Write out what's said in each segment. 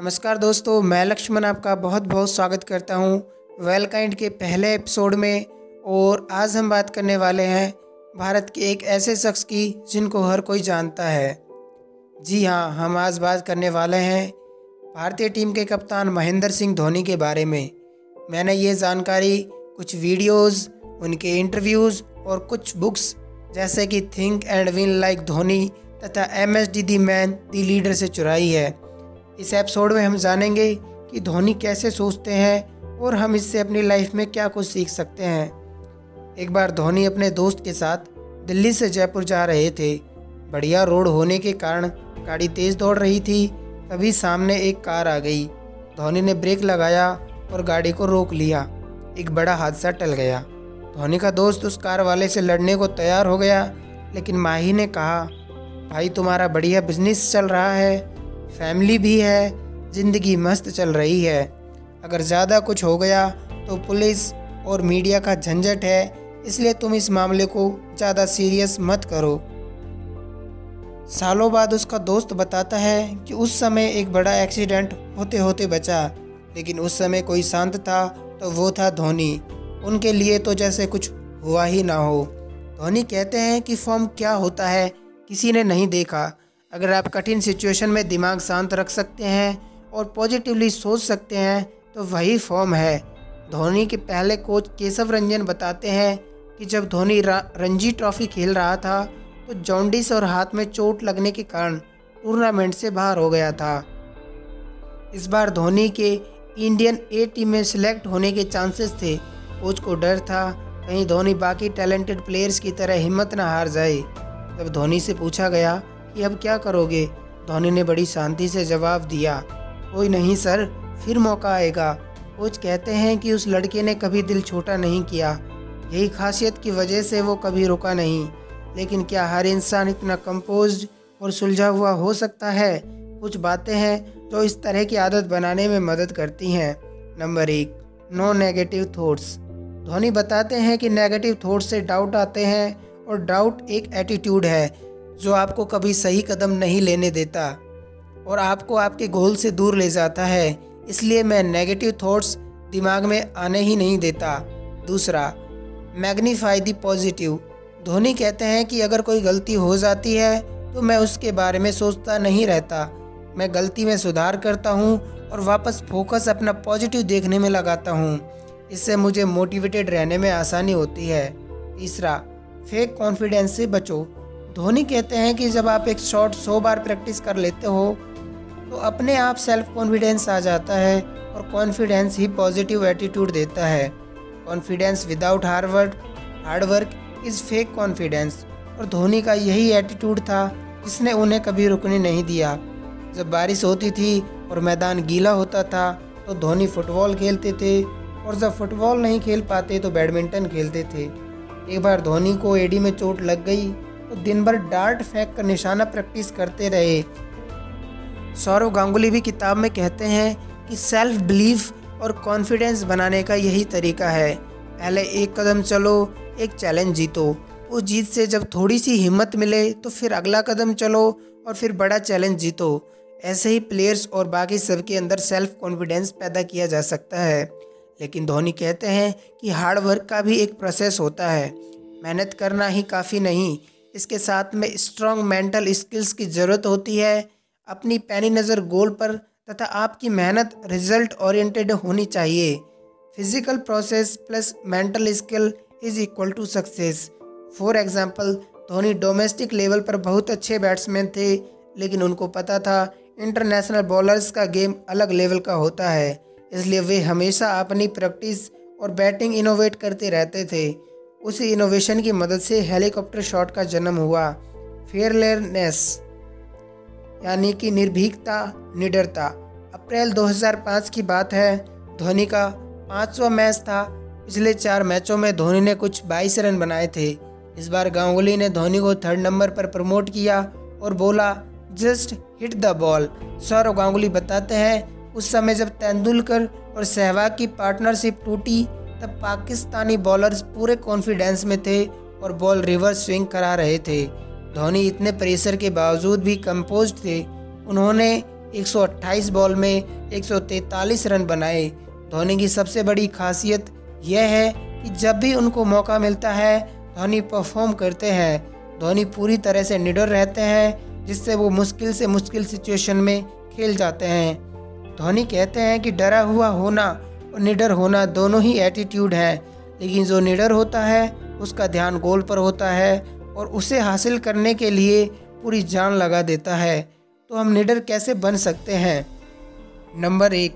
नमस्कार दोस्तों मैं लक्ष्मण आपका बहुत बहुत स्वागत करता हूँ वेलकाइंड के पहले एपिसोड में। और आज हम बात करने वाले हैं भारत के एक ऐसे शख्स की जिनको हर कोई जानता है। जी हाँ हम आज बात करने वाले हैं भारतीय टीम के कप्तान महेंद्र सिंह धोनी के बारे में। मैंने ये जानकारी कुछ वीडियोस, उनके इंटरव्यूज़ और कुछ बुक्स जैसे कि think and win like Dhoni तथा M S D the man the leader से चुराई है। इस एपिसोड में हम जानेंगे कि धोनी कैसे सोचते हैं और हम इससे अपनी लाइफ में क्या कुछ सीख सकते हैं। एक बार धोनी अपने दोस्त के साथ दिल्ली से जयपुर जा रहे थे। बढ़िया रोड होने के कारण गाड़ी तेज़ दौड़ रही थी, तभी सामने एक कार आ गई। धोनी ने ब्रेक लगाया और गाड़ी को रोक लिया। एक बड़ा हादसा टल गया। धोनी का दोस्त उस कार वाले से लड़ने को तैयार हो गया, लेकिन माही ने कहा, भाई, तुम्हारा बढ़िया बिज़नेस चल रहा है। फैमिली भी है, ज़िंदगी मस्त चल रही है। अगर ज़्यादा कुछ हो गया तो पुलिस और मीडिया का झंझट है, इसलिए तुम इस मामले को ज़्यादा सीरियस मत करो। सालों बाद उसका दोस्त बताता है कि उस समय एक बड़ा एक्सीडेंट होते होते बचा, लेकिन उस समय कोई शांत था तो वो था धोनी। उनके लिए तो जैसे कुछ हुआ ही ना हो। धोनी कहते हैं कि फॉर्म क्या होता है, किसी ने नहीं देखा। अगर आप कठिन सिचुएशन में दिमाग शांत रख सकते हैं और पॉजिटिवली सोच सकते हैं तो वही फॉर्म है। धोनी के पहले कोच केशव रंजन बताते हैं कि जब धोनी रणजी ट्रॉफी खेल रहा था तो जॉन्डिस और हाथ में चोट लगने के कारण टूर्नामेंट से बाहर हो गया था। इस बार धोनी के इंडियन ए टीम में सिलेक्ट होने के चांसेस थे। कोच को डर था, कहीं धोनी बाकी टैलेंटेड प्लेयर्स की तरह हिम्मत न हार जाए। जब धोनी से पूछा गया कि अब क्या करोगे? धोनी ने बड़ी शांति से जवाब दिया, कोई नहीं सर, फिर मौका आएगा। कोच कहते हैं कि उस लड़के ने कभी दिल छोटा नहीं किया। यही खासियत की वजह से वो कभी रुका नहीं। लेकिन क्या हर इंसान इतना कंपोज और सुलझा हुआ हो सकता है? कुछ बातें हैं जो इस तरह की आदत बनाने में मदद करती हैं। नंबर एक, नो नेगेटिव थॉट्स। धोनी बताते हैं कि नेगेटिव थॉट्स से डाउट आते हैं और डाउट एक एटीट्यूड है। जो आपको कभी सही कदम नहीं लेने देता और आपको आपके गोल से दूर ले जाता है, इसलिए मैं नेगेटिव थॉट्स दिमाग में आने ही नहीं देता। दूसरा मैग्नीफाई दी पॉजिटिव धोनी कहते हैं कि अगर कोई गलती हो जाती है तो मैं उसके बारे में सोचता नहीं रहता। मैं गलती में सुधार करता हूँ और वापस फोकस अपना पॉजिटिव देखने में लगाता हूँ। इससे मुझे मोटिवेटेड रहने में आसानी होती है। तीसरा फेक कॉन्फिडेंस से बचो। धोनी कहते हैं कि जब आप एक शॉट सौ बार प्रैक्टिस कर लेते हो तो अपने आप सेल्फ कॉन्फिडेंस आ जाता है और कॉन्फिडेंस ही पॉजिटिव एटीट्यूड देता है। Confidence without hard work hard work is fake confidence और धोनी का यही एटीट्यूड था, जिसने उन्हें कभी रुकने नहीं दिया। जब बारिश होती थी और मैदान गीला होता था तो धोनी फुटबॉल खेलते थे। और जब फुटबॉल नहीं खेल पाते तो बैडमिंटन खेलते थे। एक बार धोनी को एडी में चोट लग गई। तो दिन भर डार्ट फेंक कर निशाना प्रैक्टिस करते रहे। सौरव गांगुली भी किताब में कहते हैं कि सेल्फ बिलीफ और कॉन्फिडेंस बनाने का यही तरीका है। पहले एक कदम चलो, एक चैलेंज जीतो। उस जीत से जब थोड़ी सी हिम्मत मिले तो फिर अगला कदम चलो और फिर बड़ा चैलेंज जीतो। ऐसे ही प्लेयर्स और बाकी सबके अंदर सेल्फ कॉन्फिडेंस पैदा किया जा सकता है। लेकिन धोनी कहते हैं कि हार्ड वर्क का भी एक प्रोसेस होता है। मेहनत करना ही काफ़ी नहीं इसके साथ में स्ट्रॉन्ग मेंटल स्किल्स की ज़रूरत होती है। अपनी पैनी नज़र गोल पर तथा आपकी मेहनत रिज़ल्ट ओरिएंटेड होनी चाहिए। Physical process plus mental skill is equal to success for example Dhoni domestic level पर बहुत अच्छे बैट्समैन थे, लेकिन उनको पता था इंटरनेशनल बॉलर्स का गेम अलग लेवल का होता है। इसलिए वे हमेशा अपनी प्रैक्टिस और बैटिंग इनोवेट करते रहते थे। उसी इनोवेशन की मदद से हेलीकॉप्टर शॉट का जन्म हुआ। फेयरलेसनेस यानी कि निर्भीकता, निडरता। अप्रैल 2005 की बात है। धोनी का पाँचवा मैच था। पिछले चार मैचों में धोनी ने कुछ 22 रन बनाए थे। इस बार गांगुली ने धोनी को थर्ड नंबर पर प्रमोट किया और बोला just hit the ball Sourav Ganguly बताते हैं, उस समय जब तेंदुलकर और सहवाग की पार्टनरशिप टूटी तब पाकिस्तानी बॉलर्स पूरे कॉन्फिडेंस में थे और बॉल रिवर्स स्विंग करा रहे थे। धोनी इतने प्रेशर के बावजूद भी कंपोज थे। उन्होंने 128 बॉल में 143 रन बनाए। धोनी की सबसे बड़ी खासियत यह है कि जब भी उनको मौका मिलता है, धोनी परफॉर्म करते हैं। धोनी पूरी तरह से निडर रहते हैं, जिससे वो मुश्किल से मुश्किल सिचुएशन में खेल जाते हैं। धोनी कहते हैं कि डरा हुआ होना और निडर होना दोनों ही एटीट्यूड है। लेकिन जो निडर होता है, उसका ध्यान गोल पर होता है और उसे हासिल करने के लिए पूरी जान लगा देता है। तो हम निडर कैसे बन सकते हैं? नंबर एक,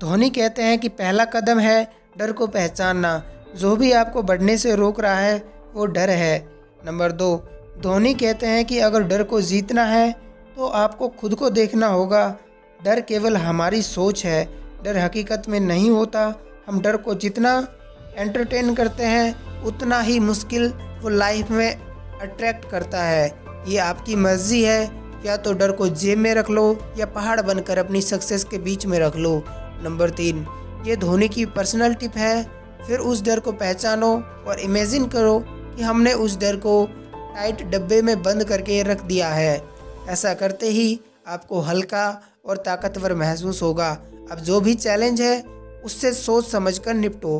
धोनी कहते हैं कि पहला कदम है डर को पहचानना। जो भी आपको बढ़ने से रोक रहा है, वो डर है। नंबर दो, धोनी कहते हैं कि अगर डर को जीतना है तो आपको खुद को देखना होगा। डर केवल हमारी सोच है डर हकीकत में नहीं होता। हम डर को जितना एंटरटेन करते हैं, उतना ही मुश्किल वो लाइफ में अट्रैक्ट करता है। ये आपकी मर्ज़ी है। या तो डर को जेब में रख लो, या पहाड़ बनकर अपनी सक्सेस के बीच में रख लो। नंबर तीन, ये धोनी की पर्सनल टिप है। फिर उस डर को पहचानो और इमेजिन करो कि हमने उस डर को टाइट डब्बे में बंद करके रख दिया है। ऐसा करते ही आपको हल्का और ताकतवर महसूस होगा। अब जो भी चैलेंज है, उससे सोच समझकर निपटो।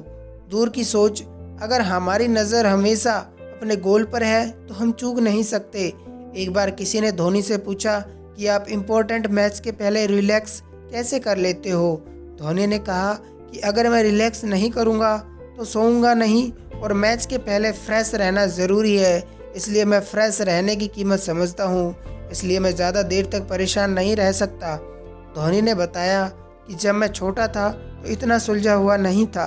दूर की सोच, अगर हमारी नज़र हमेशा अपने गोल पर है तो हम चूक नहीं सकते। एक बार किसी ने धोनी से पूछा कि आप इम्पोर्टेंट मैच के पहले रिलैक्स कैसे कर लेते हो? धोनी ने कहा कि अगर मैं रिलैक्स नहीं करूँगा तो सोऊँगा नहीं, और मैच के पहले फ्रेश रहना ज़रूरी है। इसलिए मैं फ्रेश रहने की कीमत समझता हूँ। इसलिए मैं ज़्यादा देर तक परेशान नहीं रह सकता। धोनी ने बताया कि जब मैं छोटा था तो इतना सुलझा हुआ नहीं था।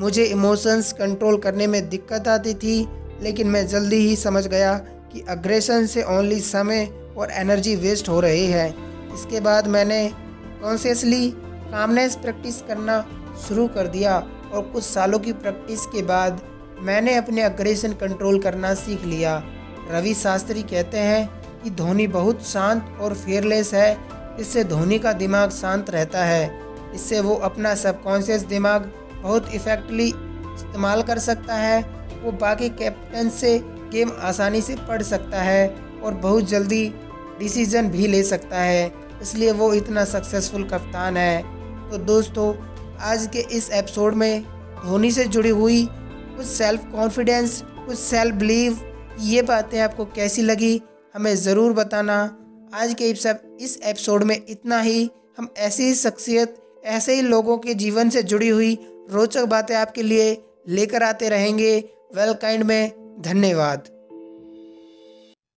मुझे इमोशंस कंट्रोल करने में दिक्कत आती थी, लेकिन मैं जल्दी ही समझ गया कि अग्रेशन से ओनली समय और एनर्जी वेस्ट हो रही है। इसके बाद मैंने कॉन्शियसली कामनेस प्रैक्टिस करना शुरू कर दिया और कुछ सालों की प्रैक्टिस के बाद मैंने अपने अग्रेशन कंट्रोल करना सीख लिया। रवि शास्त्री कहते हैं कि धोनी बहुत शांत और फेयरलेस है इससे धोनी का दिमाग शांत रहता है। इससे वो अपना सबकॉन्शियस दिमाग बहुत इफेक्टली इस्तेमाल कर सकता है। वो बाकी कैप्टन से गेम आसानी से पढ़ सकता है और बहुत जल्दी डिसीज़न भी ले सकता है। इसलिए वो इतना सक्सेसफुल कप्तान है। तो दोस्तों, आज के इस एपिसोड में धोनी से जुड़ी हुई कुछ सेल्फ कॉन्फिडेंस कुछ सेल्फ बिलीव ये बातें आपको कैसी लगी, हमें ज़रूर बताना। आज के इस एपिसोड में इतना ही। हम ऐसी शख्सियत, ऐसे ही लोगों के जीवन से जुड़ी हुई रोचक बातें आपके लिए लेकर आते रहेंगे। वेलकाइंड में धन्यवाद।